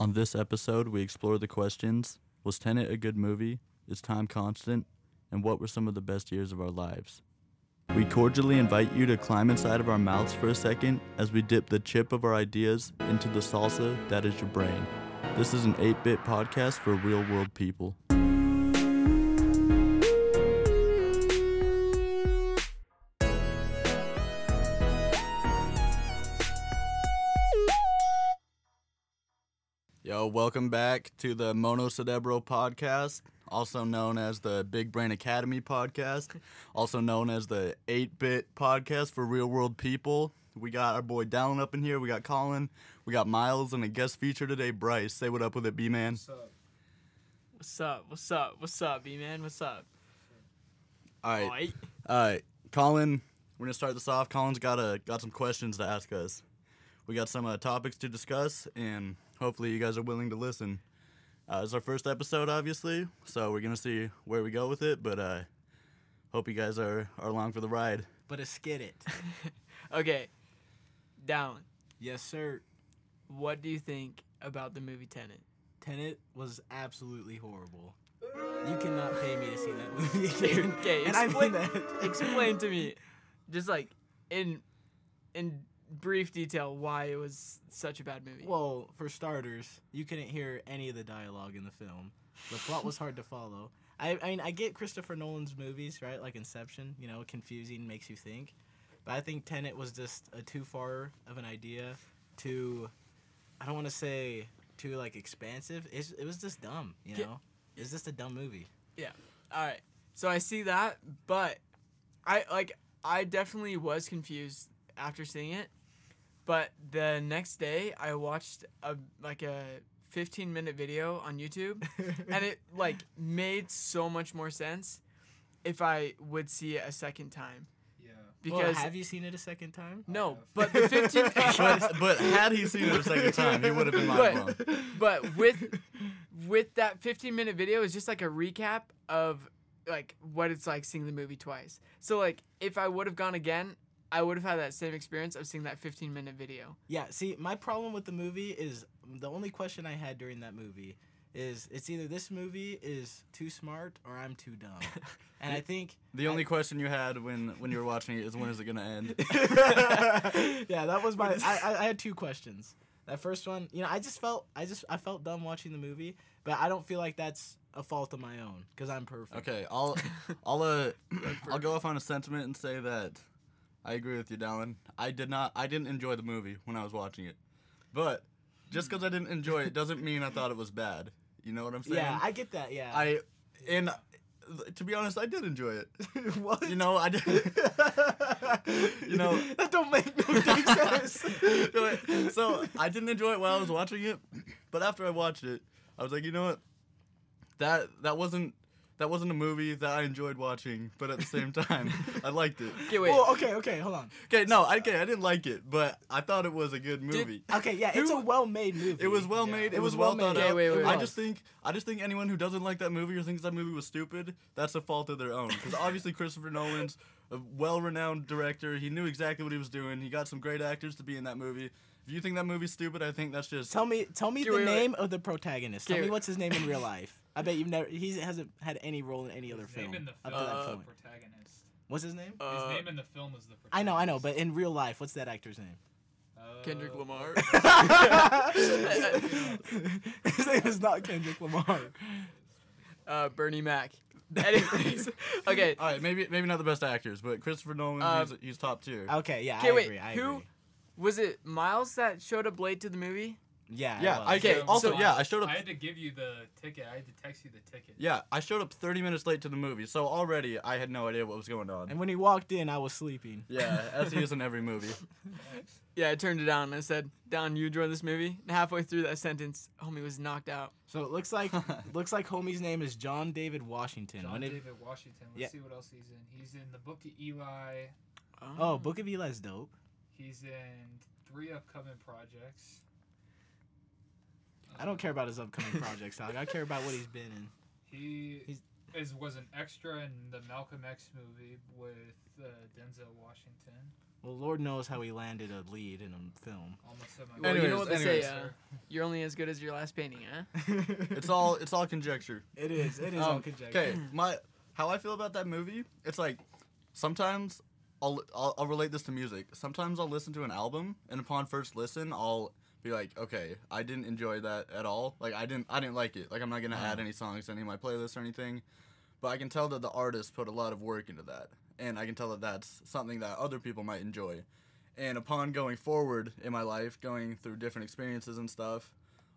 On this episode, we explore the questions Was Tenet a good movie? Is time constant? And what were some of the best years of our lives? We cordially invite you to climb inside of our mouths for a second as we dip the chip of our ideas into the salsa that is your brain. This is an 8 bit podcast for real world people. Welcome back to the Mono Cerebro podcast, also known as the Big Brain Academy podcast, also known as the 8 bit podcast for real world people. We got our boy Dallin up in here, we got Colin, we got Miles, and a guest feature today, Bryce. Say what up with it, B Man. What's up? What's up? What's up? What's up, B man? What's up? All right. Alright. All right, Colin. We're gonna start this off. Colin's got a got some questions to ask us. We got some uh, topics to discuss, and hopefully you guys are willing to listen. Uh, it's our first episode, obviously, so we're gonna see where we go with it. But uh, hope you guys are are along for the ride. But let's get it. Okay. Down. yes, sir. What do you think about the movie Tenet? Tenet was absolutely horrible. You cannot pay me to see that movie again. Okay, and I explain- mean that. Explain to me, just like in in brief detail, why it was such a bad movie. Well, for starters, you couldn't hear any of the dialogue in the film. The plot was hard to follow. I, I mean, I get Christopher Nolan's movies, right? Like Inception, you know, confusing, makes you think. But I think Tenet was just a too far of an idea, too, I don't want to say too, like, expansive. It's, it was just dumb, you know? It's just a dumb movie. Yeah. All right. So I see that, but I like I definitely was confused after seeing it. But the next day I watched a like a 15 minute video on YouTube and it like made so much more sense if I would see it a second time. Yeah. Well, have you seen it a second time? no, but the 15 but, but had he seen it a second time, he would have been mind But- blown. but with with that 15 minute video is just like a recap of like what it's like seeing the movie twice so like if i would have gone again i would have had that same experience of seeing that 15 minute video Yeah, see, my problem with the movie is the only question I had during that movie is it's either this movie is too smart or I'm too dumb. And I think The only question you had when when you were watching it is when is it gonna end? yeah, that was my I, I I had two questions. That first one, you know, I just felt I just I felt dumb watching the movie, but I don't feel like that's a fault of my own cuz I'm perfect. Okay, I'll I'll uh I'll go off on a sentiment and say that I agree with you, Dallin. I did not I didn't enjoy the movie when I was watching it, but just because I didn't enjoy it doesn't mean I thought it was bad. You know what I'm saying? Yeah, I get that. Yeah. I and to be honest, I did enjoy it. what? You know, I did. you know, that don't make no sense. so I didn't enjoy it while I was watching it, but after I watched it, I was like, you know what? That that wasn't that wasn't a movie that I enjoyed watching, but at the same time, I liked it. okay wait well, okay, okay, hold on. Okay, no, I- okay, I didn't like it, but I thought it was a good movie. Okay, yeah, it's a well-made movie. It was well Yeah. made. It, It was was well well thought made. out. Okay, wait, wait, I wait. just think I just think anyone who doesn't like that movie or thinks that movie was stupid, that's a fault of their own. Because obviously Christopher Nolan's a well-renowned director. He knew exactly what he was doing. He got some great actors to be in that movie. If you think that movie's stupid, I think that's just Tell me, tell me Okay, the wait, wait. name of the protagonist. Tell Okay, me wait. what's his name in real life. I bet you've never. He hasn't had any role in any other His film name in the up to film that is the point. protagonist. What's his name? His Uh, name in the film is the protagonist. I know, I know, but in real life, what's that actor's name? Uh, kendrick lamar his name is not Kendrick Lamar. uh bernie mac anyways okay all right. Maybe maybe not the best actors, but Christopher Nolan, Um, he's, he's top tier. Okay, yeah, okay I wait agree. I who agree. was it miles that showed up late to the movie Yeah, Yeah, I was. Okay, also so- yeah, I showed up. I had to give you the ticket. I had to text you the ticket. Yeah, I showed up 30 minutes late to the movie, so already I had no idea what was going on. And when he walked in, I was sleeping. yeah, as he is in every movie. yeah i turned it down and i said don you enjoyed this movie and halfway through that sentence homie was knocked out So it looks like looks like homie's name is John David Washington. John When it- David Washington. Let's Yeah. see what else he's in. He's in the Book of Eli. oh, Book of Eli's dope. He's in three upcoming projects. I don't care about his upcoming projects, dog. I care about what he's been in. He He's- is was an extra in the Malcolm X movie with uh, Denzel Washington. Well, Lord knows how he landed a lead in a film. Almost said my Well, you know what they anyways, say. Uh, you're only as good as your last painting, huh? It's all it's all conjecture. It is. It is all Um, conjecture. Okay, my how I feel about that movie, it's like sometimes I'll, I'll I'll relate this to music. Sometimes I'll listen to an album and upon first listen, I'll be like, okay, I didn't enjoy that at all. Like I didn't I didn't like it. Like I'm not gonna add Uh. any songs to any of my playlists or anything. But I can tell that the artist put a lot of work into that, and I can tell that that's something that other people might enjoy. And upon going forward in my life, going through different experiences and stuff,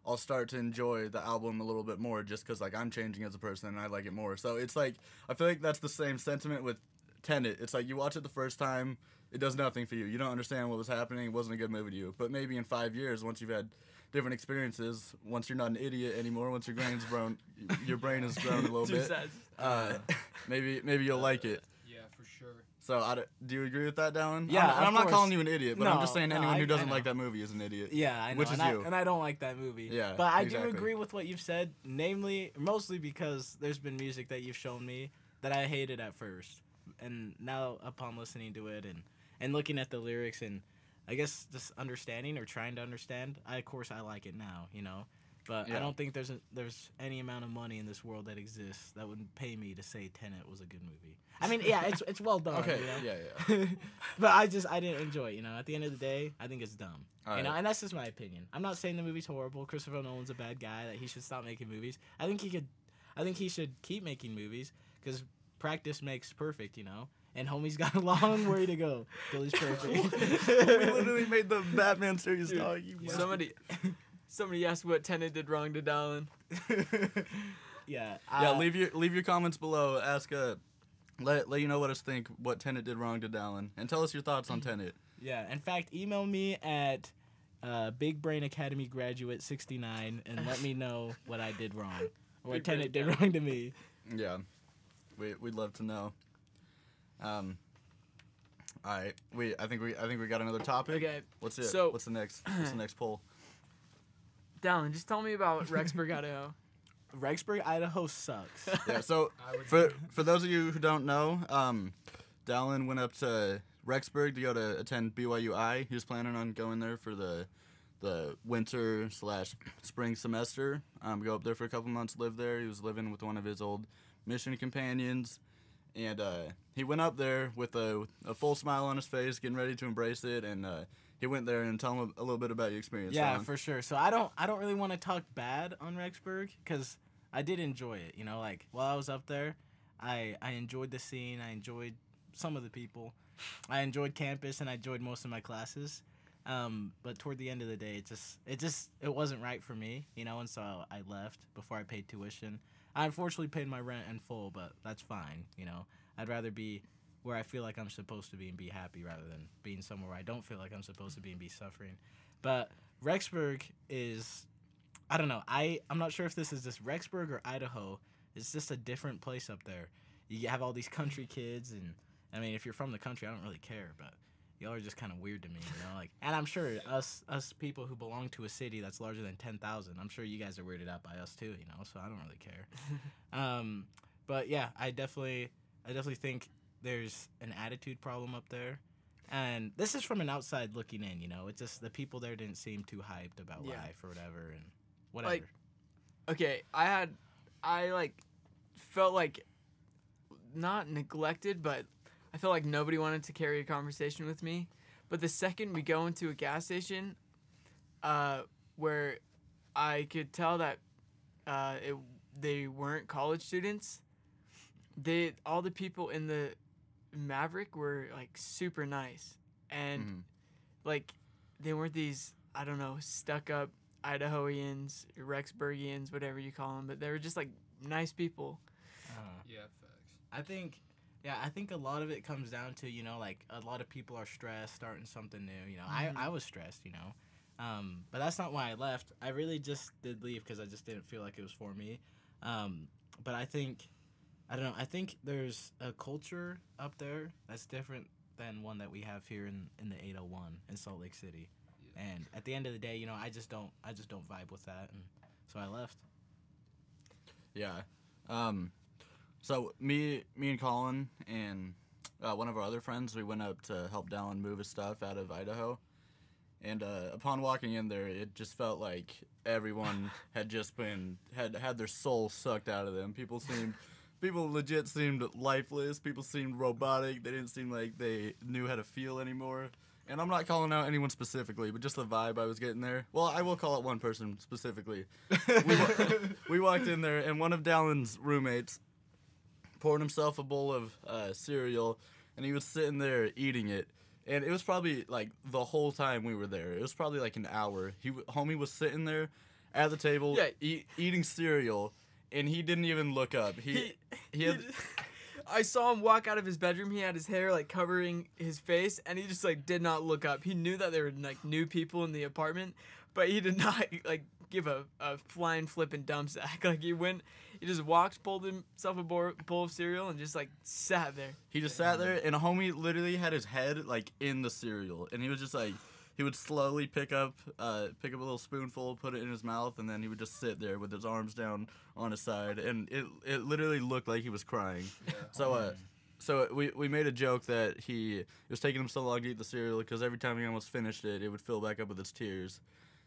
I'll start to enjoy the album a little bit more just because like I'm changing as a person and I like it more. So it's like I feel like that's the same sentiment with Tenet. It's like you watch it the first time, it does nothing for you. You don't understand what was happening. It wasn't a good movie to you. But maybe in five years, once you've had different experiences, once you're not an idiot anymore, once your brain's grown, your brain has grown a little Too bit. sad. Uh, maybe maybe you'll like it. Yeah, for sure. So I d do you agree with that, Dallin? Yeah, I'm, and of I'm not course. calling you an idiot, but I'm just saying no, anyone I- who doesn't like that movie is an idiot. Yeah, I know. Which is and I, you. and I don't like that movie. Yeah, But I exactly. do agree with what you've said, namely, mostly because there's been music that you've shown me that I hated at first. And now, upon listening to it and, and looking at the lyrics and I guess just understanding or trying to understand, I, of course, I like it now, you know? But I don't think there's a, there's any amount of money in this world that exists that would pay me to say Tenet was a good movie. I mean, yeah, it's it's well done. Okay, you know? yeah, yeah. but I just I didn't enjoy it. You know, at the end of the day, I think it's dumb. All You know, and that's just my opinion. I'm not saying the movie's horrible. Christopher Nolan's a bad guy. That he should stop making movies. I think he could. I think he should keep making movies because practice makes perfect. You know, and homie's got a long way to go till he's perfect. we literally made the Batman series Dude, dog. You Somebody, somebody asked what Tenet did wrong to Dallin. yeah. yeah, uh, leave your leave your comments below. Ask uh, let let you know what us think what Tenet did wrong to Dallin, and tell us your thoughts on Tenet. Yeah. In fact, email me at uh, Big Brain Academy Graduate 69 and let me know what I did wrong. Or what Big Tenet did wrong to me. Yeah, we we'd love to know. Um. All right, we I think we I think we got another topic. Okay, What's it? so- what's the next? What's the next poll? Dallin, just tell me about Rexburg, Idaho. Rexburg, Idaho sucks. Yeah. So for for those of you who don't know, um, Dallin went up to Rexburg to go to attend BYUI. He was planning on going there for the the winter slash spring semester. Um, go up there for a couple months, live there. He was living with one of his old mission companions, and uh, he went up there with a a full smile on his face, getting ready to embrace it. And uh, he went there and tell him a little bit about your experience. Yeah, for sure. So I don't I don't really want to talk bad on Rexburg because I did enjoy it. You know, like while I was up there, I I enjoyed the scene. I enjoyed some of the people. I enjoyed campus and I enjoyed most of my classes. Um, but toward the end of the day, it just it just it wasn't right for me. You know, and so I left before I paid tuition. I unfortunately paid my rent in full, but that's fine. You know, I'd rather be where I feel like I'm supposed to be and be happy rather than being somewhere where I don't feel like I'm supposed to be and be suffering. But Rexburg is, I don't know. I I'm not sure if this is just Rexburg or Idaho. It's just a different place up there. You have all these country kids, and I mean, if you're from the country, I don't really care, but y'all are just kind of weird to me, you know. Like, and I'm sure us us people who belong to a city that's larger than ten thousand, I'm sure you guys are weirded out by us too, you know. So I don't really care. um, but yeah, I definitely I definitely think there's an attitude problem up there. And this is from an outside looking in, you know. It's just the people there didn't seem too hyped about Yeah. life or whatever and whatever. Like, Okay, I had, I like, felt like, not neglected, but I felt like nobody wanted to carry a conversation with me. But the second we go into a gas station, uh, where I could tell that, uh, it they weren't college students. They all the people in the Maverick were like super nice and Mhm. like they weren't these I don't know stuck up Idahoians, Rexburgians, whatever you call them, but they were just like nice people. Uh, Yeah, facts. I think, yeah, I think a lot of it comes down to you know like a lot of people are stressed starting something new. You know, Mhm. I I was stressed, you know, um, but that's not why I left. I really just did leave because I just didn't feel like it was for me. Um, but I think, I don't know. I think there's a culture up there that's different than one that we have here in in the 801 in Salt Lake City. Yeah. And at the end of the day, you know, I just don't I just don't vibe with that, and so I left. Yeah. Um, so me, me and Colin and uh, one of our other friends. We went up to help Dallin move his stuff out of Idaho, and uh, upon walking in there, it just felt like everyone had just been had had their soul sucked out of them. People seemed. People legit seemed lifeless. People seemed robotic. They didn't seem like they knew how to feel anymore. And I'm not calling out anyone specifically, but just the vibe I was getting there. Well, I will call out one person specifically. We, wa- we walked in there, and one of Dallin's roommates poured himself a bowl of uh, cereal, and he was sitting there eating it. And it was probably like the whole time we were there. It was probably like an hour. He homie was sitting there at the table Yeah. eat, eating cereal, and he didn't even look up. He He- he had I saw him walk out of his bedroom. He had his hair like covering his face, and he just like did not look up. He knew that there were like new people in the apartment, but he did not like give a, a flying flipping dumb sack. Like he went, he just walked, pulled himself a bowl, bowl of cereal, and just like sat there. He just sat there, and a homie literally had his head like in the cereal, and he was just like, he would slowly pick up, uh, pick up a little spoonful, put it in his mouth, and then he would just sit there with his arms down on his side, and it it literally looked like he was crying. Yeah. So uh, so we we made a joke that he it was taking him so long to eat the cereal because every time he almost finished it, it would fill back up with his tears.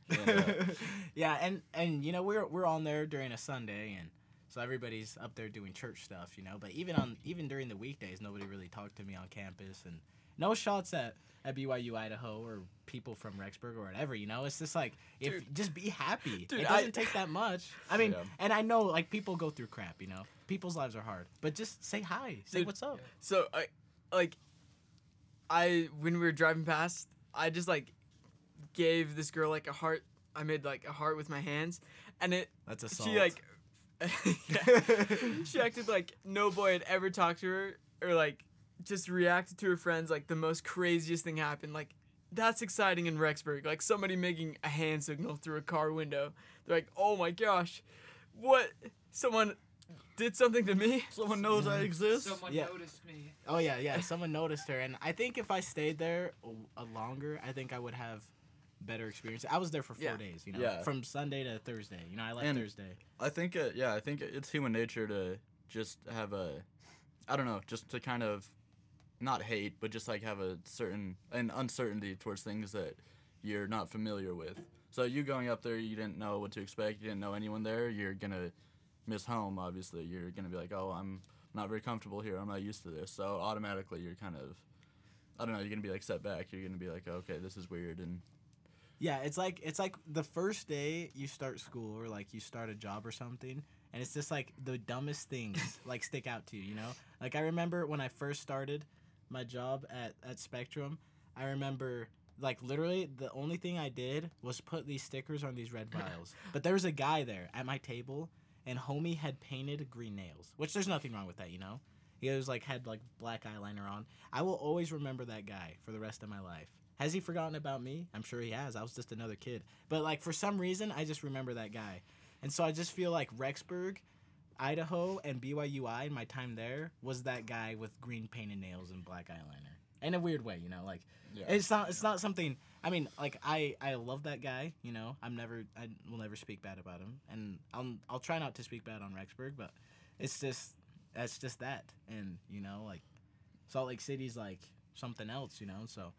And, uh, yeah, and and you know we're we're on there during a Sunday, and so everybody's up there doing church stuff, you know. But even on even during the weekdays, nobody really talked to me on campus, and no shots at at BYU Idaho or people from Rexburg or whatever, you know. It's just like if Dude. just be happy. Dude, it doesn't take that much. I mean, Yeah. and I know like people go through crap, you know. People's lives are hard, but just say hi, say Dude, what's up. So I, like, I when we were driving past, I just like gave this girl like a heart. I made like a heart with my hands, and it That's a she like she acted like no boy had ever talked to her or like just reacted to her friends like the most craziest thing happened like that's exciting in Rexburg like somebody making a hand signal through a car window they're like oh my gosh what someone did something to me someone knows I exist. Someone Yeah. noticed me. Oh yeah, yeah. Someone noticed her, and I think if I stayed there a, a longer, I think I would have better experience. I was there for four Yeah. days, you know, Yeah. from Sunday to Thursday. You know, I left And- Thursday. I think, uh, yeah, I think it's human nature to just have a, I don't know, just to kind of, not hate, but just like have a certain an uncertainty towards things that you're not familiar with. So you going up there, you didn't know what to expect. You didn't know anyone there. You're gonna miss home. Obviously, you're gonna be like, oh, I'm not very comfortable here. I'm not used to this. So automatically, you're kind of, I don't know. You're gonna be like set back. You're gonna be like, okay, this is weird, and Yeah, it's like it's like the first day you start school or like you start a job or something, and it's just like the dumbest things like stick out to you. You know, like I remember when I first started my job at at Spectrum, I remember like literally the only thing I did was put these stickers on these red vials. but there was a guy there at my table, and homie had painted green nails, which there's nothing wrong with that, you know. He was like had like black eyeliner on. I will always remember that guy for the rest of my life. Has he forgotten about me? I'm sure he has. I was just another kid. But like for some reason, I just remember that guy. And so I just feel like Rexburg, Idaho, and BYUI in my time there was that guy with green painted nails and black eyeliner. In a weird way, you know, like yeah. it's not it's not something I mean, like I I love that guy, you know. I'm never I will never speak bad about him. And I'll I'll try not to speak bad on Rexburg, but it's just that's just that. And, you know, like Salt Lake City's like something else, you know. So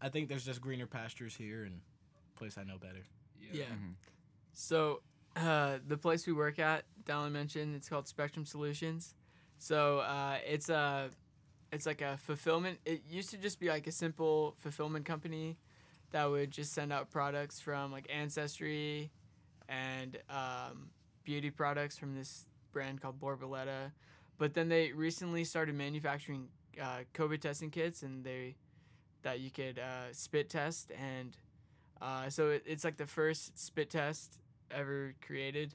I think there's just greener pastures here and place I know better. yeah Mhm. So, uh, the place we work at, Dallin mentioned, it's called Spectrum Solutions. So, uh, it's a, it's like a fulfillment. It used to just be like a simple fulfillment company that would just send out products from like Ancestry and um, beauty products from this brand called Borboleta. But then they recently started manufacturing uh, COVID testing kits, and they that you could uh, spit test and uh, so it, it's like the first spit test ever created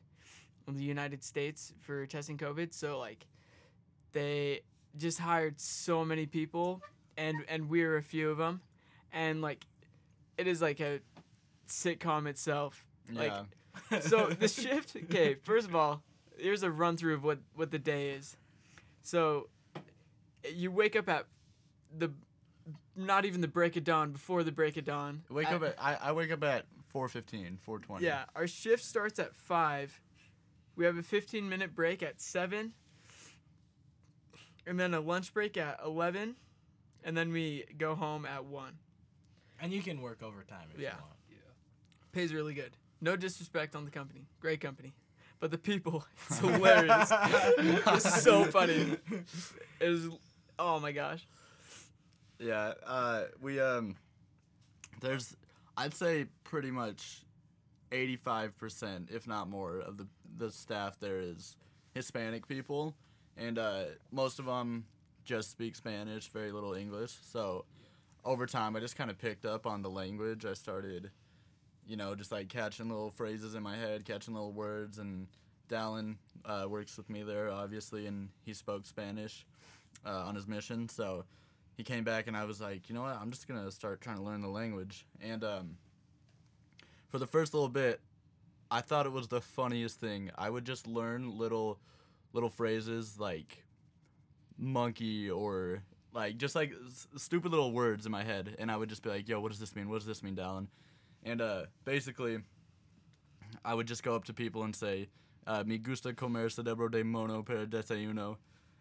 in the United States for testing COVID. So like they just hired so many people, and and we were a few of them, and like it is like a sitcom itself. Like, yeah. so the shift. Okay, first of all, here's a run through of what what the day is. So you wake up at the not even the break of dawn before the break of dawn. Wake At- up at I, I wake up at 4:15, 4:20. Yeah, our shift starts at five. We have a 15 minute break at seven, and then a lunch break at 11, and then we go home at one. And you can work overtime if Yeah. you want. Yeah. Pays really good. No disrespect on the company, great company, but the people, it's hilarious. it's so funny. It is. Oh my gosh. Yeah, uh, we um, there's I'd say pretty much eighty five percent, if not more, of the the staff there is Hispanic people, and uh, most of them just speak Spanish, very little English. So over time, I just kind of picked up on the language. I started, you know, just like catching little phrases in my head, catching little words, and Dallin uh, works with me there, obviously, and he spoke Spanish uh, on his mission. So he came back, and I was like, you know what? I'm just gonna start trying to learn the language. And um, for the first little bit, I thought it was the funniest thing. I would just learn little, little phrases like monkey or like just like s- stupid little words in my head, and I would just be like, yo, what does this mean? What does this mean, Dallin? And uh, basically, I would just go up to people and say, uh, "Mi gusta comer cerebro de mono per desayuno,"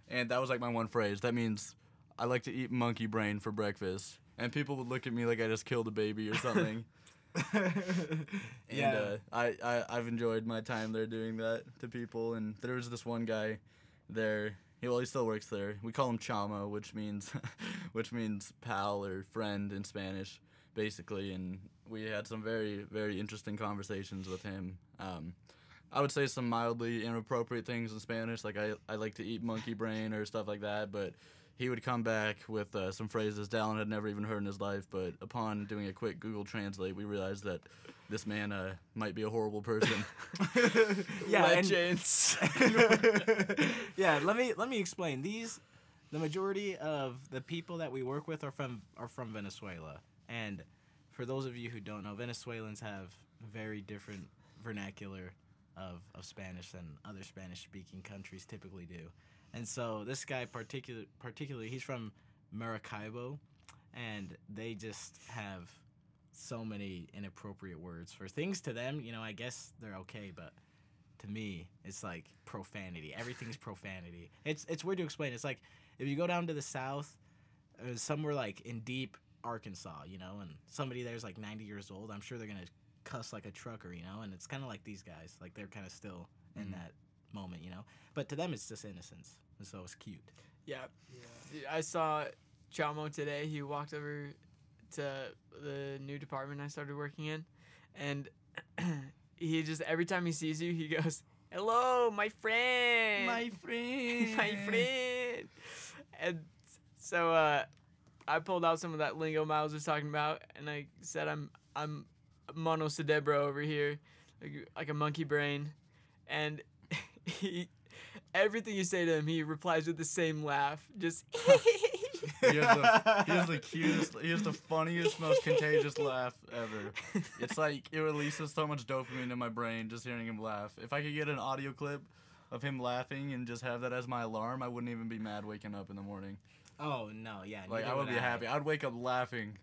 and that was like my one phrase. That means I like to eat monkey brain for breakfast. And people would look at me like I just killed a baby or something. and yeah. uh, I, I I've enjoyed my time there doing that to people. And there was this one guy there. He well, he still works there. We call him Chamo, which means which means pal or friend in Spanish, basically. And we had some very very interesting conversations with him. Um, I would say some mildly inappropriate things in Spanish, like I, I like to eat monkey brain or stuff like that. But he would come back with uh, some phrases Dallin had never even heard in his life. But upon doing a quick Google Translate, we realized that this man uh, might be a horrible person. yeah, and- Legends. yeah, let me let me explain. These the majority of the people that we work with are from are from Venezuela. And for those of you who don't know, Venezuelans have very different vernacular of, of Spanish than other Spanish speaking countries typically do. And so this guy particular particularly he's from Maracaibo and they just have so many inappropriate words for things to them, you know, I guess they're okay, but to me, it's like profanity. Everything's profanity. It's it's weird to explain. It's like if you go down to the south, uh, somewhere like in deep Arkansas, you know, and somebody there's like 90 years old, I'm sure they're gonna cuss like a trucker, you know. And it's kind of like these guys, like they're kind of still in Mhm. that moment, you know. But to them, it's just innocence, and so it's cute. yeah. Yeah. I saw Chamo today. He walked over to the new department I started working in, and he just every time he sees you, he goes, "Hello, my friend, my friend. my friend." And so uh, I pulled out some of that lingo Miles was talking about, and I said, "I'm I'm mono cerebro over here, like, like a monkey brain," and he. Everything you say to him, he replies with the same laugh. Just He has, the, he has the cutest, he has the funniest, most contagious laugh ever. It's like it releases so much dopamine in my brain just hearing him laugh. If I could get an audio clip of him laughing and just have that as my alarm, I wouldn't even be mad waking up in the morning. Oh no, yeah. Like I would be happy. I'd wake up laughing.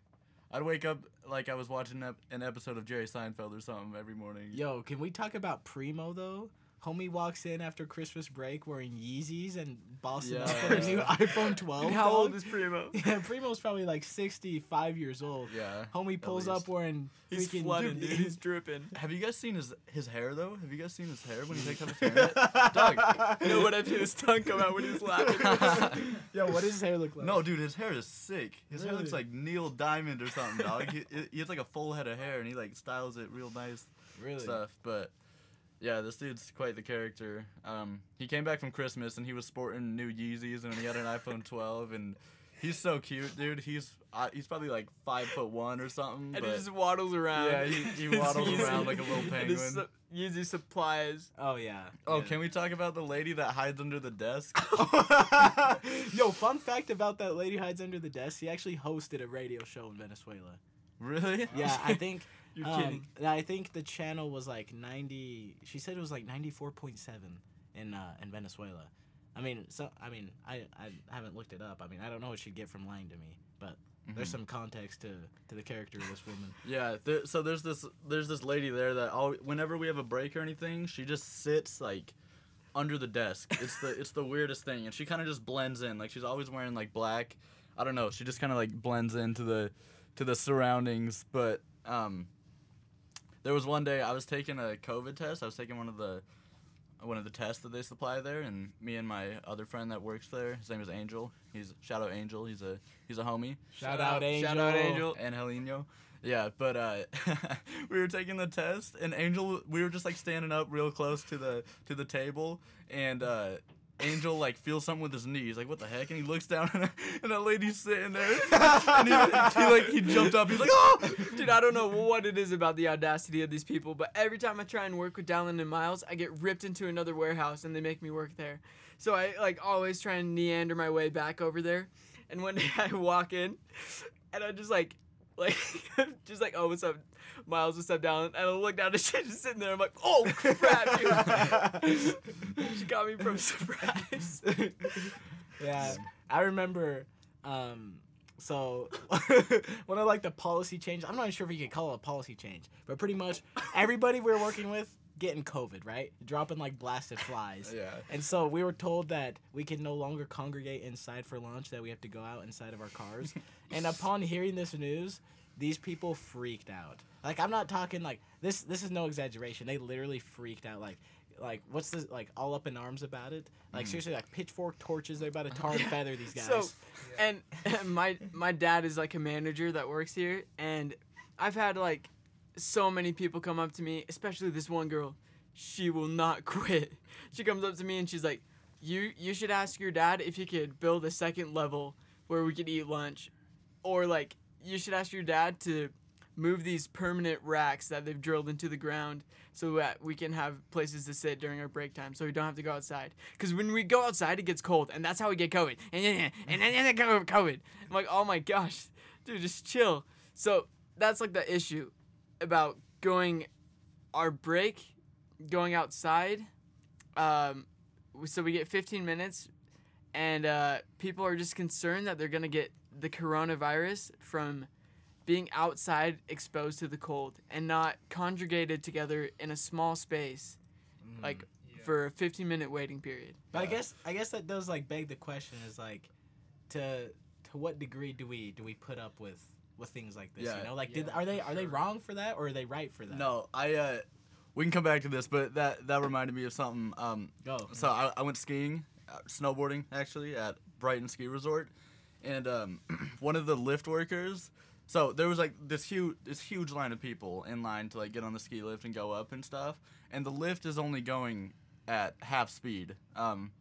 I'd wake up like I was watching an episode of Jerry Seinfeld or something every morning. Yo, can we talk about Primo though? Homie walks in after Christmas break wearing Yeezys and bossing up for a new iPhone 12. Dude, how old is Primo? Yeah, Primo's probably like 65 years old. Yeah. Homie pulls up wearing He's freaking flooding, dude. He's dripping. Have you guys seen his his hair though? Have you guys seen his hair when he takes off his hair? Dog. No, what I if his tongue come out when he's laughing? Yo, what does his hair look like? No, dude, his hair is sick. His hair looks like Neil Diamond or something, dog. he, he has like a full head of hair and he like styles it real nice really. stuff. But yeah, this dude's quite the character. Um, he came back from Christmas and he was sporting new Yeezys and he had an iPhone 12 and he's so cute, dude. He's uh, he's probably like five foot one or something. and he just waddles around. yeah, he, he waddles Yeezy- around like a little and his penguin. su- Yeezy supplies. Oh yeah. Oh, yeah. can we talk about the lady that hides under the desk? Yo, fun fact about that lady hides under the desk. He actually hosted a radio show in Venezuela. really? Yeah, I think. You're um, kidding. I think the channel was like ninety. She said it was like ninety four point seven in uh, in Venezuela. I mean, so I mean, I, I haven't looked it up. I mean, I don't know what she'd get from lying to me, but there's Mhm. some context to to the character of this woman. Yeah, there, so there's this there's this lady there that all whenever we have a break or anything, she just sits like under the desk. It's the it's the weirdest thing, and she kind of just blends in. Like she's always wearing like black, I don't know. She just kind of like blends into the to the surroundings. But um, there was one day I was taking a COVID test. I was taking one of the one of the tests that they supply there, and me and my other friend that works there, his name is Angel. He's shout out Angel. He's a he's a homie. Shout, out, Angel. Shout out Angel. and Helino. Yeah, but uh, we were taking the test, and Angel, we were just like standing up real close to the to the table, and uh, Angel like feels something with his knee. He's like, "What the heck?" And he looks down, and, and that lady's sitting there, and he, he like he jumped up. He's like, "Oh!" Dude, I don't know what it is about the audacity of these people, but every time I try and work with Dallin and Miles, I get ripped into another warehouse and they make me work there. So I like always try and neander my way back over there. And one day I walk in and I just like like just like, oh what's up? Miles, what's up, down And I look down and she's just sitting there. I'm like, oh crap, dude. she got me from surprise. yeah, I remember. Um, so one of like the policy change I'm not even sure if you could call it a policy change, but pretty much everybody we were working with getting COVID, right? Dropping like blasted flies. Yeah. And so we were told that we can no longer congregate inside for lunch, that we have to go out inside of our cars. and upon hearing this news, these people freaked out. Like I'm not talking like this this is no exaggeration. They literally freaked out like like what's this like all up in arms about it? Like mm. seriously like pitchfork torches, they're about to tar and feather these guys. So, and, and my my dad is like a manager that works here, and I've had like so many people come up to me, especially this one girl. She will not quit. She comes up to me and she's like, "You you should ask your dad if he could build a second level where we could eat lunch, or like you should ask your dad to." Move these permanent racks that they've drilled into the ground so that we can have places to sit during our break time so we don't have to go outside. Because when we go outside, it gets cold, and that's how we get COVID. And then, and then, then COVID. I'm like, oh my gosh, dude, just chill. So that's like the issue about going our break, going outside. Um, so we get 15 minutes, and uh, people are just concerned that they're gonna get the coronavirus from being outside exposed to the cold and not conjugated together in a small space like Yeah. for a 15 minute waiting period But I guess I guess that does like beg the question is like to to what degree do we do we put up with with things like this? Yeah. You know, like did are they are they wrong for that or are they right for that? No, I. uh We can come back to this, but that that reminded me of something. Um, Go. So I, I went skiing, uh, snowboarding actually at Brighton Ski Resort, and um, one of the lift workers. So there was like this huge this huge line of people in line to like get on the ski lift and go up and stuff, and the lift is only going at half speed. Um,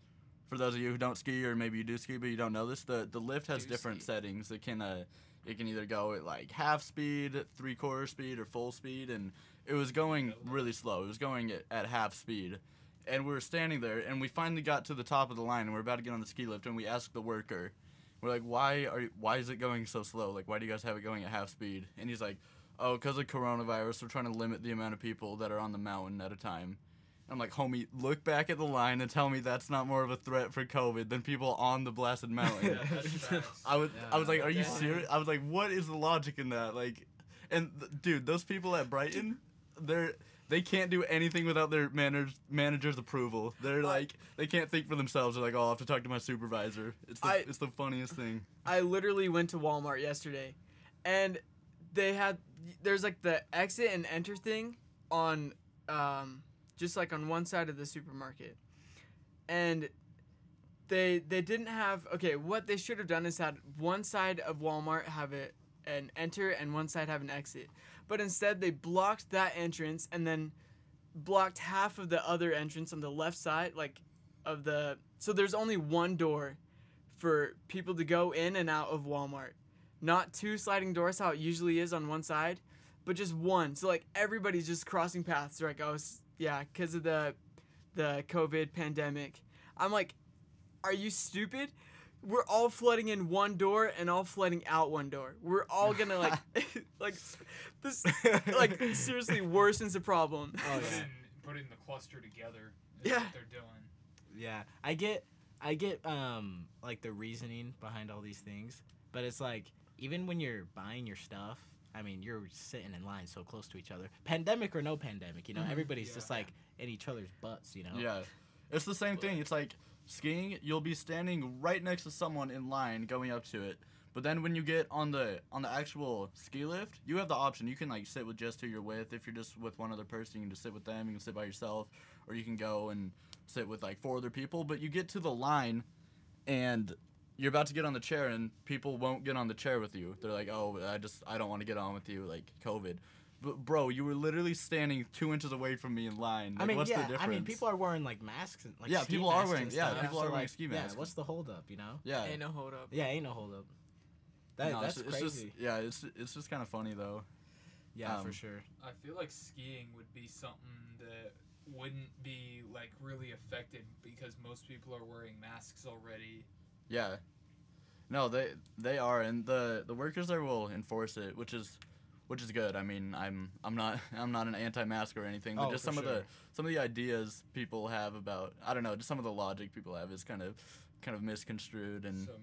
for those of you who don't ski or maybe you do ski but you don't know this, the the lift has Do different ski. settings. It can uh, it can either go at like half speed, three quarter speed, or full speed, and it was going really slow. It was going at, at half speed, and we were standing there, and we finally got to the top of the line, and we are about to get on the ski lift, and we asked the worker, we're like, why are why is it going so slow? Like, why do you guys have it going at half speed? And he's like, oh, because of coronavirus, we're trying to limit the amount of people that are on the mountain at a time. I'm like, homie, look back at the line and tell me that's not more of a threat for COVID than people on the blasted mountain. Yeah. I was, I was like, are you serious? I was like, what is the logic in that? Like, and th- dude, those people at Brighton, they're they can't do anything without their manage, manager's approval. They're like, they can't think for themselves. They're like, oh, I have to talk to my supervisor. It's the, I- it's the funniest thing. I literally went to Walmart yesterday, and they had there's like the exit and enter thing on um, just like on one side of the supermarket, and they they didn't have okay. What they should have done is had one side of Walmart have it an enter and one side have an exit, but instead they blocked that entrance and then blocked half of the other entrance on the left side, like of the so there's only one door for people to go in and out of Walmart. Not two sliding doors how it usually is on one side, but just one. So like everybody's just crossing paths. Like, oh s- yeah, because of the the COVID pandemic. I'm like, are you stupid? We're all flooding in one door and all flooding out one door. We're all gonna like like this like seriously worsens the problem. Oh yeah. putting, putting the cluster together is Yeah. what they're doing. Yeah, I get, I get, um, like the reasoning behind all these things, but it's like even when you're buying your stuff, I mean, you're sitting in line so close to each other. Pandemic or no pandemic, you know, Mhm. everybody's Yeah. just like in each other's butts, you know. Yeah, it's the same thing. It's like skiing. You'll be standing right next to someone in line going up to it, But then when you get on the on the actual ski lift, you have the option. You can like sit with just who you're with. If you're just with one other person, you can just sit with them. You can sit by yourself, or you can go and sit with like four other people. But you get to the line, and you're about to get on the chair, and people won't get on the chair with you. They're like, "Oh, I just I don't want to get on with you," like COVID. But bro, you were literally standing two inches away from me in line. Like, I mean, what's yeah. the difference? I mean, people are wearing like masks and like Yeah, ski people are masks wearing- and yeah, stuff, people are wearing like, ski Yeah, masks. what's the holdup? You know? Yeah. Ain't no hold up. Yeah, ain't no holdup. That No, that's it's, it's crazy. just yeah, it's it's just kind of funny though. yeah, for um, sure. I feel like skiing would be something that wouldn't be like really affected because most people are wearing masks already. Yeah. No, they they are, and the the workers there will enforce it, which is which is good. I mean, I'm I'm not I'm not an anti-mask or anything, but Oh, just for some of the some of the ideas people have about I don't know, just some of the logic people have is kind of kind of misconstrued, and Some,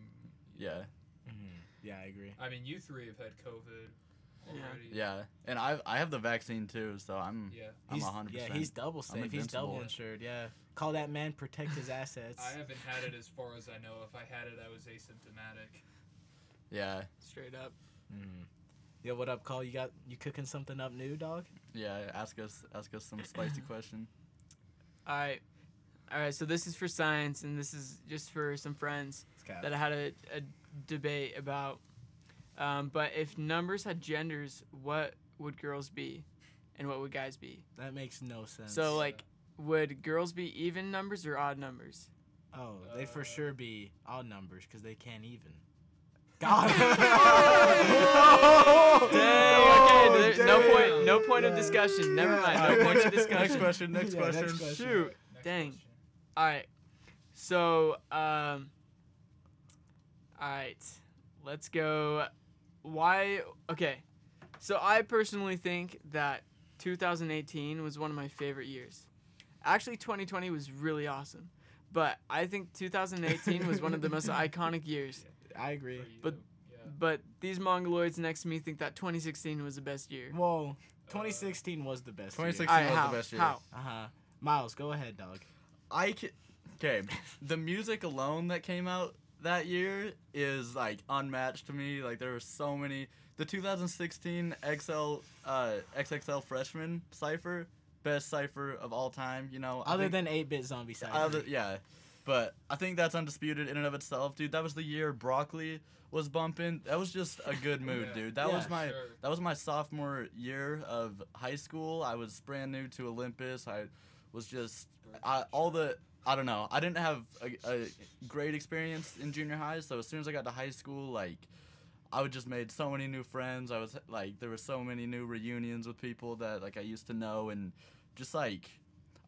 yeah, hmm Yeah, I agree. I mean, you three have had COVID Yeah. Already. yeah, and I I have the vaccine too, so I'm Yeah. I'm He's, 100. Yeah, percent he's double safe. He's invincible. double insured. Yeah. Call that man. Protect his assets. I haven't had it as far as I know. If I had it, I was asymptomatic. yeah Straight up. Mhm. Yo, what up, Call? You got you cooking something up new, dog? yeah. Ask us ask us some spicy question. All right. All right. So this is for science, and this is just for some friends that I had a, a debate about. Um, but if numbers had genders, what would girls be, and what would guys be? That makes no sense. So like, would girls be even numbers or odd numbers? oh, they for Uh, sure be odd numbers because they can't even. God. Dang. Okay. there- no point. No point of discussion. Never Yeah. mind. No point of next- discussion. Next question. Next Yeah, question. next question. Shoot. Next Dang. question. All right. So, um, all right. Let's go. Why? Okay. So, I personally think that 2018 was one of my favorite years. Actually, 2020 was really awesome. But I think 2018 was one of the most iconic years. I agree. But- yeah. But these Mongoloids next to me think that 2016 was the best year. Whoa. 2016 was the best. 2016 All right, was how? the best year. How? Uh huh. Miles, go ahead, dog. I can. Okay, the music alone that came out that year is like unmatched to me. Like there were so many. The 2016 XL uh, XXL freshman cipher, best cipher of all time. You know, Other think- than 8 bit zombie cipher. other, yeah, but I think that's undisputed in and of itself, dude. That was the year broccoli was bumping. That was just a good mood, Yeah. dude. That was my sure. that was my sophomore year of high school. I was brand new to Olympus. I was just I, all the I don't know. I didn't have a, a great experience in junior high, so as soon as I got to high school, like I would just made so many new friends. I was like there were so many new reunions with people that like I used to know and just like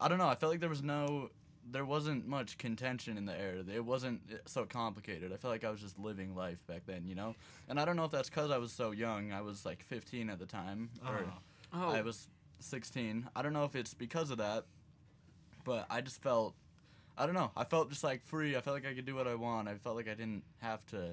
I don't know. I felt like there was no there wasn't much contention in the air. It wasn't so complicated. I felt like I was just living life back then, you know? And I don't know if that's cuz I was so young. I was like 15 at the time or Oh. Oh, I was 16. I don't know if it's because of that, but I just felt, I don't know. I felt just like free. I felt like I could do what I want. I felt like I didn't have to.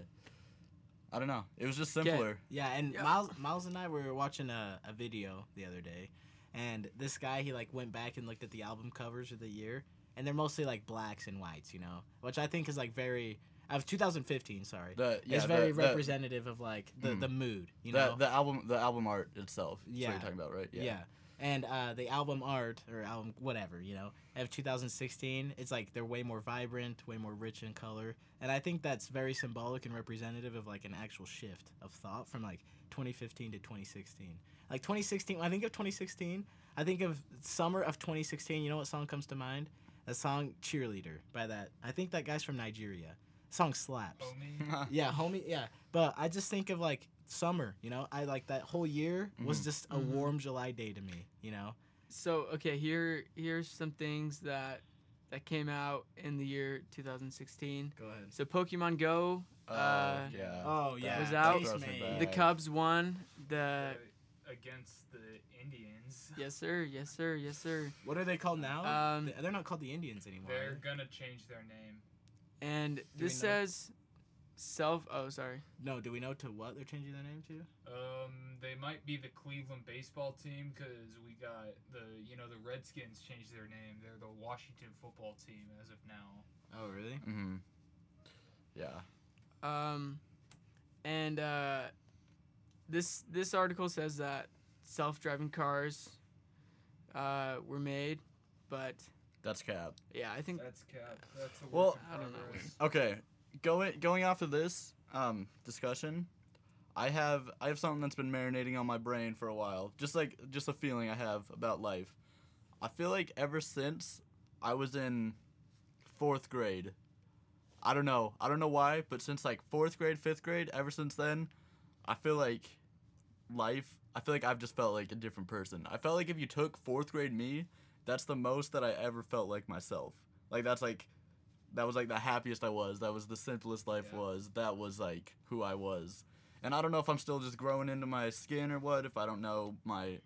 I don't know. It was just simpler. Yeah, and Yeah. Miles, Miles and I were watching a, a video the other day, and this guy he like went back and looked at the album covers of the year, and they're mostly like blacks and whites, you know, which I think is like very of 2015. Sorry, The yeah, it's the- very the, representative of like the Mm. the mood, you know. the the album the album art itself. Yeah, what Yeah. you're talking about, right? Yeah. yeah. And uh, the album art or album whatever, you know, of 2016, it's like they're way more vibrant, way more rich in color, and I think that's very symbolic and representative of like an actual shift of thought from like 2015 to 2016. Like 2016, when I think of 2016, I think of summer of 2016. You know what song comes to mind? a song "Cheerleader" by that. I think that guy's from Nigeria. Song slaps. Homie. Yeah, homie. Yeah, but I just think of like summer. You know, I like that whole year was Mhm. just a Mhm. warm July day to me. You know. So okay, here here's some things that that came out in the year 2016. Go ahead. So Pokemon Go, Oh, uh, yeah. Oh yeah, was out. throws me Tastemade. back. the Cubs won. The Uh, against the Indians. yes sir, yes sir, yes sir. What are they called now? Um, They- They're not called the Indians anymore. They're gonna change their name. And we this know? says self. Oh sorry. No, do we know to what they're changing their name to? Um, they might be the Cleveland baseball team because we got the you know the Redskins changed their name. They're the Washington football team as of now. Oh really? Mm-hmm. Yeah. Um, and uh, this this article says that self-driving cars uh, were made, but That's cap. yeah, I think That's cap. That's a Well, I don't know. Okay, going going off of this um, discussion, I have I have something that's been marinating on my brain for a while. Just like just a feeling I have about life. I feel like ever since I was in fourth grade, I don't know, I don't know why, but since like fourth grade, fifth grade, ever since then, I feel like life. I feel like I've just felt like a different person. I felt like if you took fourth grade me, that's the most that I ever felt like myself. Like that's like that was like the happiest I was. That was the simplest life Yeah. was. That was like who I was. And I don't know if I'm still just growing into my skin or what, if I don't know my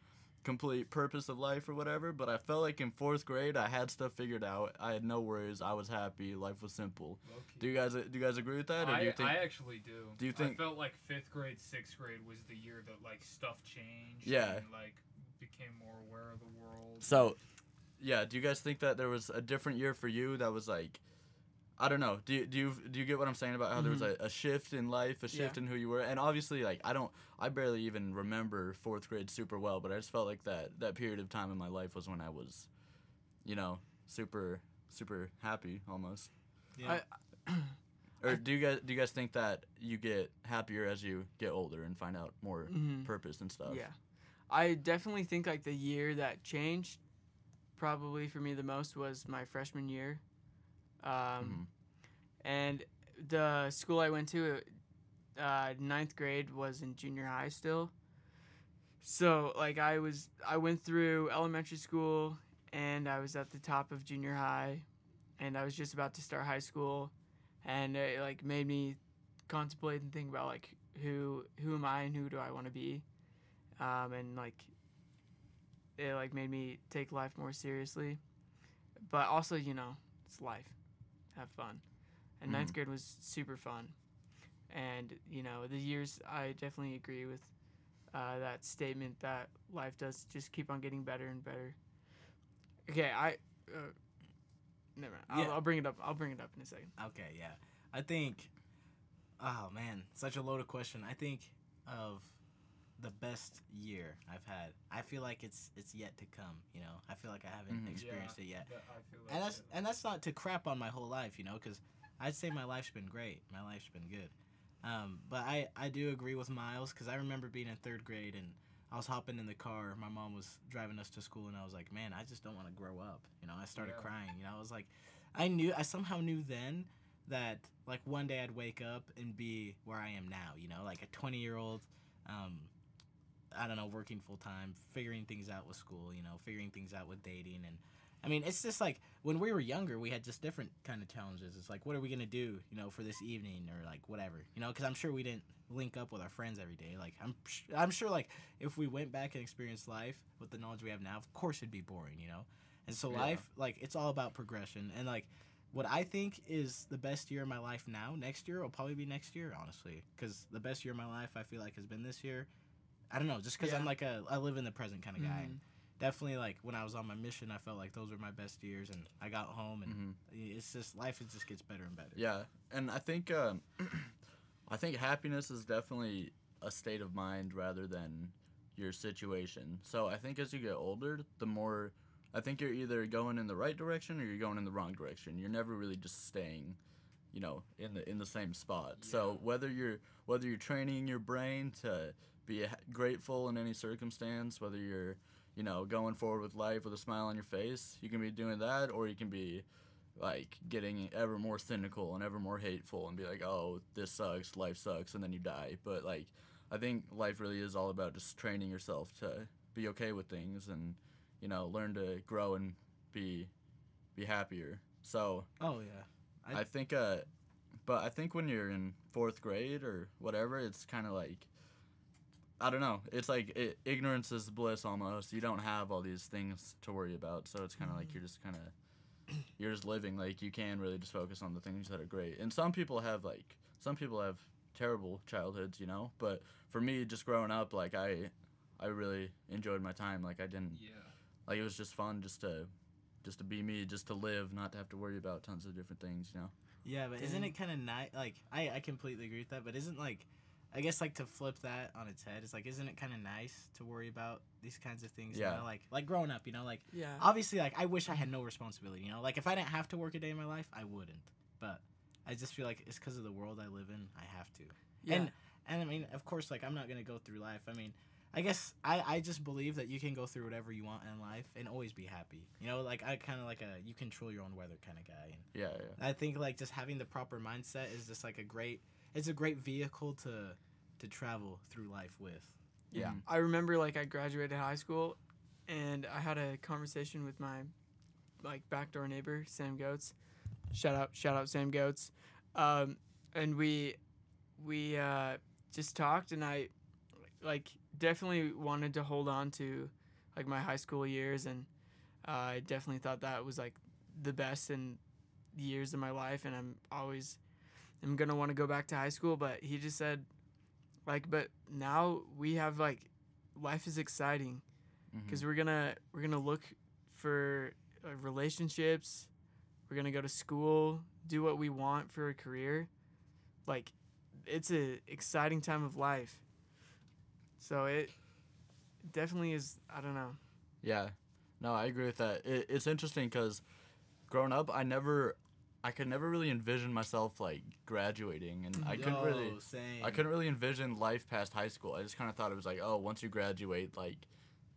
complete purpose of life or whatever, but I felt like in fourth grade I had stuff figured out. I had no worries. I was happy. Life was simple. Do you guys do you guys agree with that or I, do you think I actually do. do you think- I felt like fifth grade, sixth grade was the year that like stuff changed. Yeah. And, like became more aware of the world. So, yeah, do you guys think that there was a different year for you that was like I don't know. Do you, do you do you get what I'm saying about how there was a, a shift in life, a shift in who you were, and obviously like I don't, I barely even remember fourth grade super well, but I just felt like that that period of time in my life was when I was, you know, super super happy almost. Yeah. Or I- do you guys do you guys think that you get happier as you get older and find out more mhm. purpose and stuff? Yeah. I definitely think like the year that changed probably for me the most was my freshman year. Um, Mhm. And the school I went to, uh, ninth grade was in junior high still. So like I was, I went through elementary school and I was at the top of junior high, and I was just about to start high school, and it like made me contemplate and think about like who who am I and who do I want to be, um, and like it like made me take life more seriously, but also you know it's life, have fun, and ninth Mhm. grade was super fun, and you know the years I definitely agree with uh, that statement that life does just keep on getting better and better. Okay, I. Uh, never mind. I'll, Yeah. I'll bring it up. I'll bring it up in a second. Okay, yeah. I think. Oh man, such a loaded question. I think of the best year I've had. I feel like it's it's yet to come. You know, I feel like I haven't Mhm. experienced it yet. That- I feel and that's it. and that's not to crap on my whole life, you know, because I'd say my life's been great. My life's been good. Um, but I I do agree with Miles because I remember being in third grade and I was hopping in the car. My mom was driving us to school, and I was like, man, I just don't want to grow up. You know, I started Yeah. crying. You know, I was like, I knew I somehow knew then that like one day I'd wake up and be where I am now. You know, like a 20 year old. Um, I don't know, working full time, figuring things out with school, you know, figuring things out with dating, and I mean, it's just like when we were younger, we had just different kind of challenges. It's like, what are we gonna do, you know, for this evening or like whatever, you know? Because I'm sure we didn't link up with our friends every day. Like I'm, sh- I'm sure like if we went back and experienced life with the knowledge we have now, of course it'd be boring, you know. And so Yeah. life, like it's all about progression, and like what I think is the best year of my life now, next year will probably be next year, honestly, because the best year of my life I feel like has been this year. I don't know, just because I'm like a I live in the present kind of guy. Mhm. Definitely, like when I was on my mission, I felt like those were my best years, and I got home, and Mhm. it's just life. It just gets better and better. Yeah, and I think um, I think happiness is definitely a state of mind rather than your situation. So I think as you get older, the more I think you're either going in the right direction or you're going in the wrong direction. You're never really just staying, you know, in the in the same spot. So whether you're whether you're training your brain to be grateful in any circumstance, whether you're you know going forward with life with a smile on your face, you can be doing that, or you can be like getting ever more cynical and ever more hateful and be like, oh, this sucks, life sucks, and then you die. But like, I think life really is all about just training yourself to be okay with things and you know learn to grow and be be happier. So Oh yeah. I- I think, uh, but I think when you're in fourth grade or whatever, it's kind of like, I don't know. It's like i ignorance is bliss almost. You don't have all these things to worry about, so it's kind of like you're just kind of, you're just living. Like you can really just focus on the things that are great. And some people have like, some people have terrible childhoods, you know. But for me, just growing up, like I, I really enjoyed my time. Like I didn't, Yeah. like it was just fun just to, just to be me, just to live, not to have to worry about tons of different things, you know. Yeah, but isn't it kind of nice? Like, I, I completely agree with that, but isn't like I guess like to flip that on its head it's like, isn't it kind of nice to worry about these kinds of things? Yeah. You know? Like like growing up, you know, like Yeah. obviously like I wish I had no responsibility. You know, like if I didn't have to work a day in my life, I wouldn't. But I just feel like it's because of the world I live in, I have to. yeah. And and I mean, of course, like I'm not gonna go through life. I mean, I guess I I just believe that you can go through whatever you want in life and always be happy. You know, like I kind of like a you control your own weather kind of guy. And Yeah, yeah. I think like just having the proper mindset is just like a great. It's a great vehicle to to travel through life with. Yeah. Mhm. I remember like I graduated high school and I had a conversation with my like backdoor neighbor, Sam Goats. Shout out shout out Sam Goats. Um, and we we uh, just talked and I like definitely wanted to hold on to like my high school years and uh, I definitely thought that was like the best in years of my life and I'm always I'm gonna want to go back to high school but he just said like but now we have like life is exciting. Because we're gonna we're gonna look for uh, relationships. We're gonna go to school do what we want for a career. Like it's a exciting time of life so it definitely is i don't know Yeah, no, I agree with that. It, it's interesting because growing up, I never, I could never really envision myself like graduating, and I couldn't really, same. I couldn't really envision life past high school. I just kind of thought it was like, oh, once you graduate, like,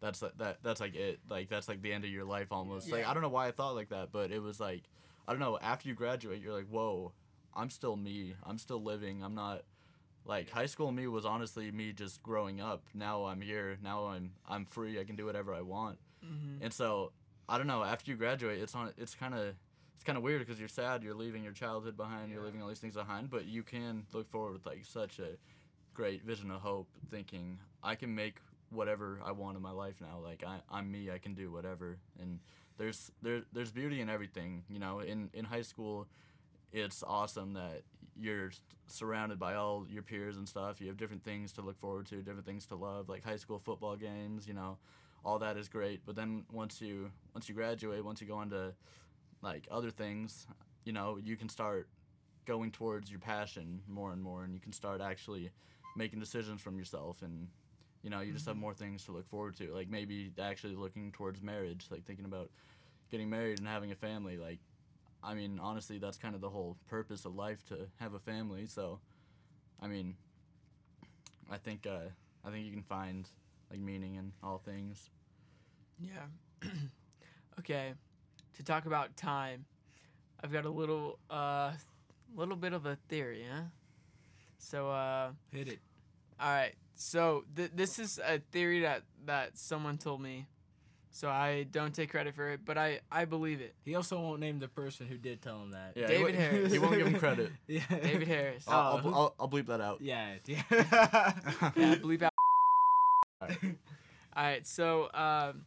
that's like that, that's like it, like that's like the end of your life almost. Like I don't know why I thought like that, but it was like, I don't know. After you graduate, you're like, whoa, I'm still me. I'm still living. I'm not. Like high school me was honestly me just growing up. Now I'm here. Now I'm I'm free. I can do whatever I want. mm-hmm. And so, I don't know. After you graduate, it's on. It's kind of it's kind of weird because you're sad. You're leaving your childhood behind. You're leaving all these things behind. But you can look forward with like such a great vision of hope, thinking I can make whatever I want in my life now. Like I, I'm me. I can do whatever. And there's there there's beauty in everything. You know, in in high school, it's awesome that you're surrounded by all your peers and stuff. You have different things to look forward to, different things to love, like high school football games. You know, all that is great. But then once you once you graduate, once you go on to like other things, you know, you can start going towards your passion more and more, and you can start actually making decisions from yourself and you know you just have mm-hmm. more things to look forward to like maybe actually looking towards marriage like thinking about getting married and having a family like i mean honestly that's kind of the whole purpose of life to have a family so i mean i think uh i think you can find like meaning in all things Yeah. okay. To talk about time, I've got a little uh little bit of a theory, huh? So uh Hit it. all right. So th- this is a theory that that someone told me. So I don't take credit for it, but I I believe it. He also won't name the person who did tell him that. yeah David he, won't- Harris. he won't give him credit yeah. David Harris. I'll, I'll, Oh, I'll, I'll bleep that out Yeah. Yeah. yeah, bleep out. Alright. All right, so um,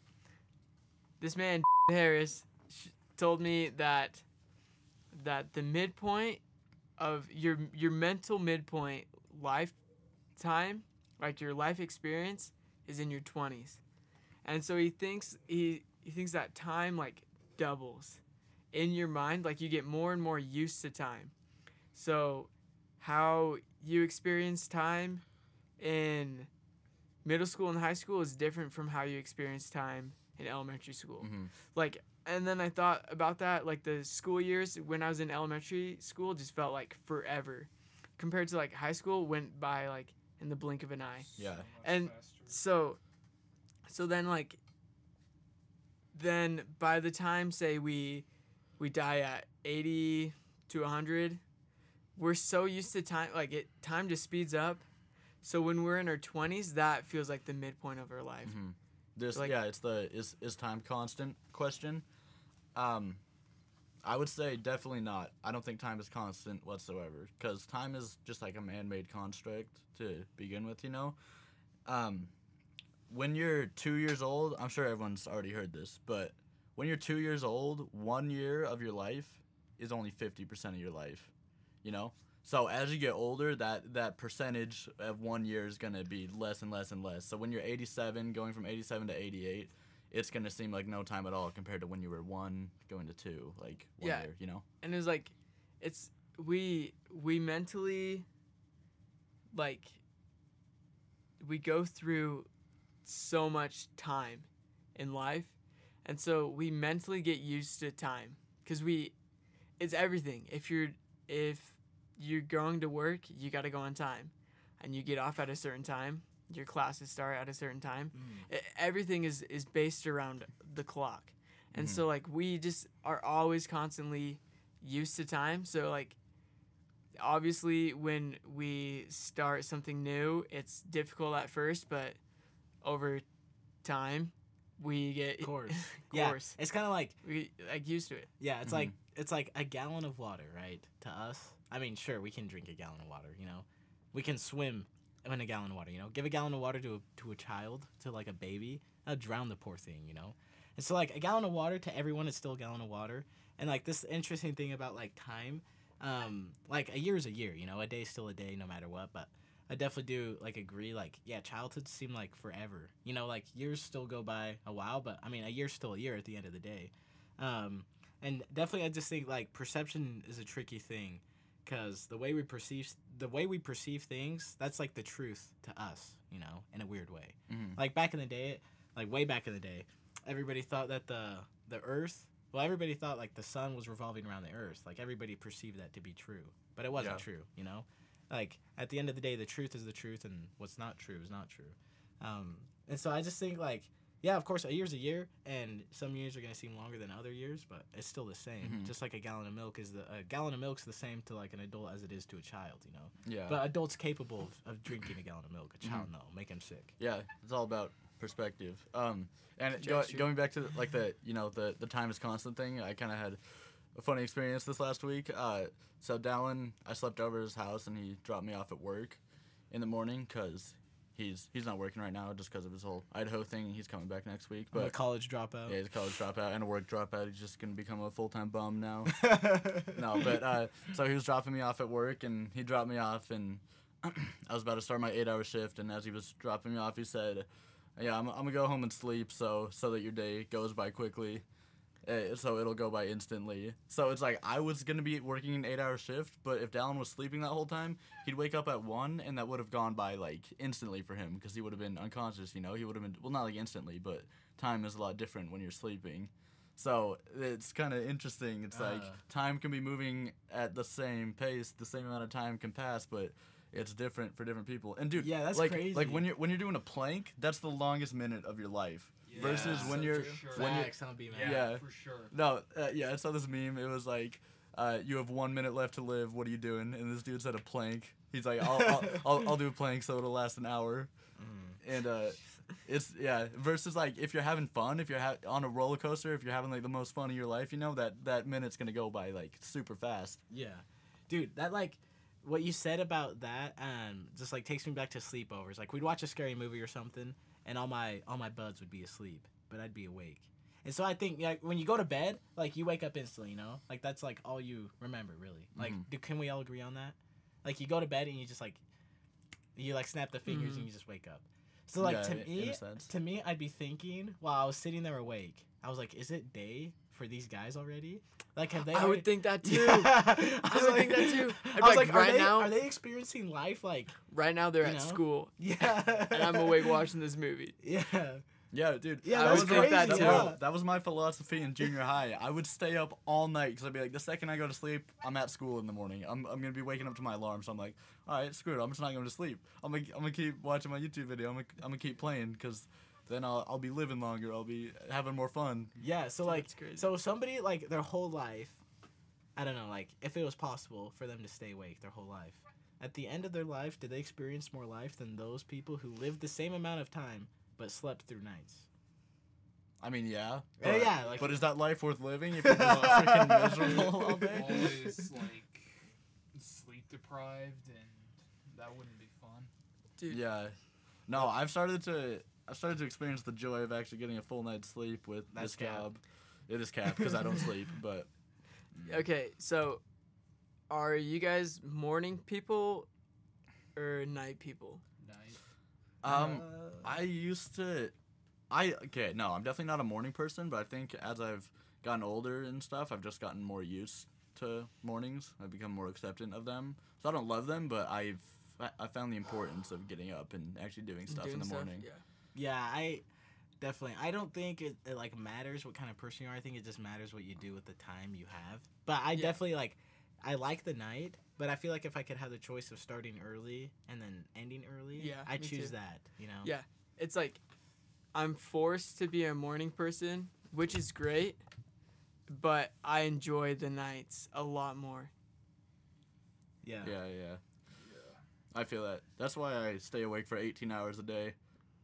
this man Harris sh- told me that that the midpoint of your your mental midpoint lifetime, like your life experience, is in your twenties, and so he thinks he he thinks that time like doubles in your mind, like you get more and more used to time. So, how you experience time in middle school and high school is different from how you experience time in elementary school. Mhm. Like, and then I thought about that, like the school years when I was in elementary school just felt like forever, compared to like high school went by like in the blink of an eye. Yeah. And- faster. So, so then like, then by the time say we, we die at eighty to hundred, we're so used to time like it time just speeds up. So when we're in our twenties, that feels like the midpoint of our life. Mhm. This Like- yeah, it's the is is time constant question. Um, I would say definitely not. I don't think time is constant whatsoever because time is just like a man-made construct to begin with. You know, um, when you're two years old, I'm sure everyone's already heard this, but when you're two years old, one year of your life is only fifty percent of your life. You know, so as you get older, that that percentage of one year is gonna be less and less and less. So when you're 87, going from 87 to 88, it's gonna seem like no time at all compared to when you were one going to two, like one Yeah. year. You know? and it's like it's we we mentally like we go through so much time in life, and so we mentally get used to time because we, it's everything. If you're if you're going to work, you got to go on time, and you get off at a certain time. Your classes start at a certain time. Mm. E- everything is is based around the clock, and Mhm. so like we just are always constantly used to time. So like obviously when we start something new, it's difficult at first, but over time we get Course. Yeah, course. it's kind of like We like used to it. yeah, it's Mhm. like it's like a gallon of water, right? To us, I mean, sure, we can drink a gallon of water. You know, we can swim in a gallon of water. You know, give a gallon of water to a, to a child, to like a baby, that'll drown the poor thing. You know, and so like a gallon of water to everyone is still a gallon of water. And like this interesting thing about like time, um, like a year is a year. You know, a day is still a day, no matter what. But I definitely do like agree. Like yeah, childhood seemed like forever. You know, like years still go by a while, but I mean a year's still a year at the end of the day. Um, and definitely I just think like perception is a tricky thing, because the way we perceive the way we perceive things, that's like the truth to us. You know, in a weird way. Mhm. Like back in the day, like way back in the day, everybody thought that the the Earth. Well, everybody thought like the sun was revolving around the Earth. Like everybody perceived that to be true, but it wasn't Yeah. true. You know, like at the end of the day, the truth is the truth, and what's not true is not true. Um, and so I just think like, yeah, of course, a year's a year, and some years are gonna seem longer than other years, but it's still the same. Mhm. Just like a gallon of milk is the a gallon of milk's the same to like an adult as it is to a child. You know, Yeah. but adults capable of, of drinking a gallon of milk. A child, no, make him sick. Yeah, it's all about perspective. Um, and go, going back to like the you know the the time is constant thing, I kind of had a funny experience this last week. Uh, so Dallin, I slept over at his house and he dropped me off at work in the morning because he's he's not working right now just because of his whole Idaho thing. He's coming back next week, I'm a college dropout. yeah, he's a college dropout and a work dropout. He's just gonna become a full time bum now. no, but uh, so he was dropping me off at work, and he dropped me off, and I was about to start my eight-hour shift, and as he was dropping me off, he said, "Yeah, I'm, I'm gonna go home and sleep, so so that your day goes by quickly." Uh, so it'll go by instantly. So it's like I was gonna be working an eight-hour shift, but if Dallin was sleeping that whole time, he'd wake up at one, and that would have gone by like instantly for him because he would have been unconscious. You know, he would have been well, not like instantly, but time is a lot different when you're sleeping. So it's kind of interesting. It's like Uh. time can be moving at the same pace, the same amount of time can pass, but it's different for different people. And dude, Yeah, that's like crazy. like when you're when you're doing a plank, that's the longest minute of your life. Versus Yeah, when so you're true. when you're Yeah. Yeah. for sure. no, uh, yeah, I saw this meme. It was like, uh, you have one minute left to live. What are you doing? And this dude said a plank. He's like, I'll I'll, I'll, I'll do a plank so it'll last an hour. Mm. And uh, it's yeah. Versus like if you're having fun, if you're ha- on a roller coaster, if you're having like the most fun of your life, you know that that minute's gonna go by like super fast. Yeah, dude, that like what you said about that um just like takes me back to sleepovers. Like we'd watch a scary movie or something, and all my all my buds would be asleep, but I'd be awake. And so I think like when you go to bed, like you wake up instantly, you know, like that's like all you remember really. Like, Mhm. do, can we all agree on that? Like you go to bed and you just like you like snap the fingers and Mhm. you just wake up. So like Yeah, to me, to me, I'd be thinking while I was sitting there awake, I was like, is it day for these guys already? Like have they? I already- would think that too. I I would think that too. I'd be I was like, like, right are they, now- are they experiencing life like? Right now they're at know? school, Yeah. and I'm awake watching this movie. Yeah. Yeah, dude. Yeah, that was my- crazy, that, yeah. was- that was my philosophy in junior high. I would stay up all night because I'd be like, the second I go to sleep, I'm at school in the morning. I'm, I'm gonna be waking up to my alarm, so I'm like, all right, screw it. I'm just not going to sleep. I'm gonna, I'm gonna keep watching my YouTube video. I'm gonna, I'm gonna keep playing because then I'll, I'll be living longer. I'll be having more fun. Yeah. So like, That's crazy. so somebody like their whole life, I don't know, like if it was possible for them to stay awake their whole life, at the end of their life, did they experience more life than those people who lived the same amount of time but slept through nights? I mean, yeah. Yeah, But, yeah, like- but is that life worth living if you're freaking miserable all day? Always like sleep deprived, and that wouldn't be fun. Dude, Yeah. No, I've started to I've started to experience the joy of actually getting a full night's sleep with That's this cap. job. It is cap because I don't sleep, but Okay, so are you guys morning people or night people? Night. um Uh, I used to I okay, no, I'm definitely not a morning person, but I think as I've gotten older and stuff, I've just gotten more used to mornings. I've become more acceptant of them. So I don't love them, but I've I, I found the importance of getting up and actually doing stuff in Doing the stuff, morning. Yeah. Yeah, I definitely. I don't think it, it like matters what kind of person you are. I think it just matters what you do with the time you have. But I Yeah. definitely like. I like the night, but I feel like if I could have the choice of starting early and then ending early, Yeah, I choose too. that. You know. Yeah. It's like I'm forced to be a morning person, which is great, but I enjoy the nights a lot more. Yeah. Yeah, yeah. I feel that. That's why I stay awake for 18 hours a day.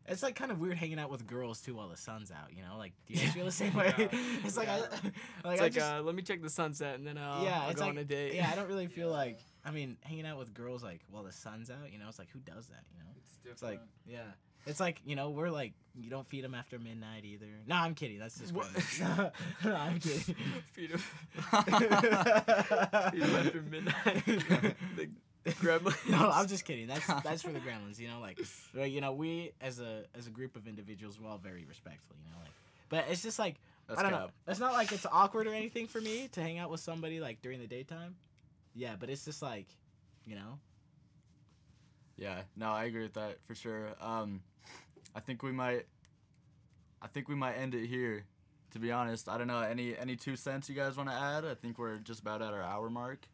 It's like kind of weird hanging out with girls too while the sun's out. You know, like do you guys feel the same way? Yeah. it's like Yeah. I, like, It's I like, just, uh, let me check the sunset and then I'll, yeah, I'll it's go like on a date. yeah. I don't really feel like I mean hanging out with girls like while the sun's out. You know, it's like who does that? You know. It's different. It's like, yeah. It's like, you know, we're like, you don't feed them after midnight either. No, I'm kidding. That's just What? no, no, I'm kidding. Feed them. Feed him after midnight. Gremlins. no, I'm just kidding. That's that's for the gremlins, you know, like, you know, we as a as a group of individuals, we're all very respectful, you know, like, but it's just like, I don't know. It's not like it's awkward or anything for me to hang out with somebody like during the daytime. Yeah, but it's just like, you know, Yeah, no, I agree with that for sure. Um, I think we might, I think we might end it here. To be honest, I don't know any any two cents you guys want to add. I think we're just about at our hour mark.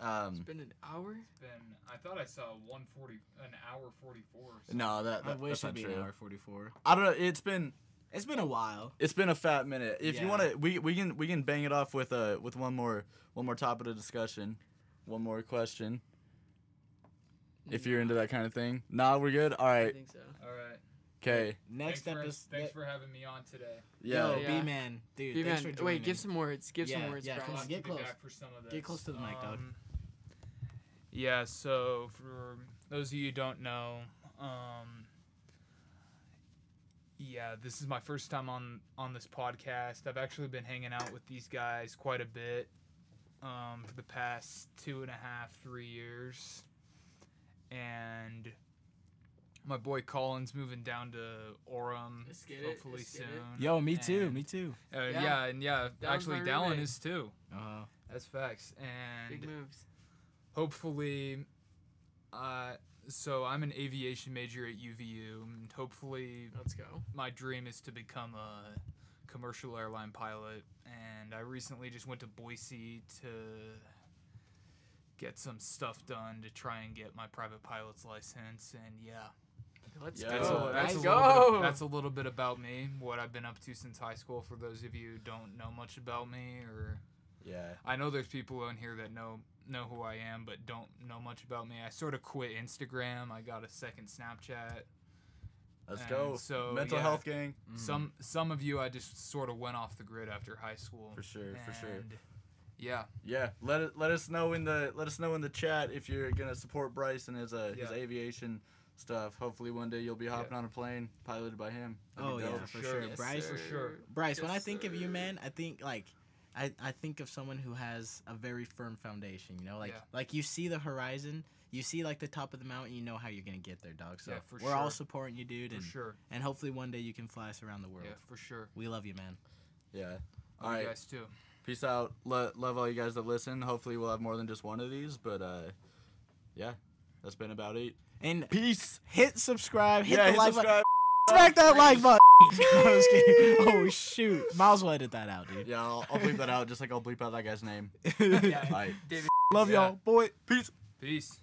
Yeah. Um, It's been an hour. Then I thought I saw 140, an hour 44. So no, that, I that wish that's not it'd be true. an hour forty four. I don't know. It's been It's been a while. it's been a fat minute. If you want to, we we can we can bang it off with uh with one more one more topic of discussion, one more question. If you're into that kind of thing, nah, we're good. All I think so. All right. okay, Next thanks for, episode. Thanks for having me on today. yeah. Yo, Yeah. B man, dude. B thanks man, for joining. wait, give some words. Give some Yeah, words, yeah, Bryce. come on, get close. back for some of this. Get close to the mic, dog. Yeah, so for those of you who don't know, um, yeah, this is my first time on on this podcast. I've actually been hanging out with these guys quite a bit um, for the past two and a half, three years, and my boy Colin's moving down to Orem Let's get it, hopefully soon. it. Yo, me too. And- Me too. Uh, Yeah. yeah. and yeah, That actually, my Dallin roommate. is too. Uh, That's facts, and Big moves. Hopefully uh so i'm an aviation major at uvu and hopefully Let's go. my dream is to become a commercial airline pilot and i recently just went to boise to get some stuff done to try and get my private pilot's license and yeah Let's Yeah, that's, go. a, that's, Let's a little bit go. that's a little bit about me what i've been up to since high school for those of you who don't know much about me or Yeah. I know there's people on here that know know who I am, but don't know much about me. I sort of quit Instagram. I got a second Snapchat. Let's And go. so, Mental yeah. health gang. Some some of you I just sort of went off the grid after high school. For sure, for sure. Yeah, Yeah, let it, let us know in the let us know in the chat if you're gonna support Bryce and his uh, his aviation stuff. Hopefully one day you'll be hopping on a plane piloted by him. That'd Oh yeah, for Sure. sure. Yes, Bryce, For sure. Bryce. when I Yes, think of you, man, I think like, I I think of someone who has a very firm foundation. You know, like Yeah. like you see the horizon, you see like the top of the mountain, you know how you're gonna get there, dog. So Yeah, for we're all supporting you, dude, for and sure. and hopefully one day you can fly us around the world. Yeah, for sure. We love you, man. Yeah. Love All you guys too. Peace out. Lo- love all you guys that listen. Hopefully we'll have more than just one of these, but uh, yeah, that's been about it. And Peace. hit subscribe, hit yeah, the hit like button, subscribe. smack that like button. I. Oh shoot, Miles will edit that out, dude. Yeah, I'll, I'll bleep that out just like I'll bleep out that guy's name. Yeah. All right. David. Love Yeah. y'all, boy. Peace. Peace.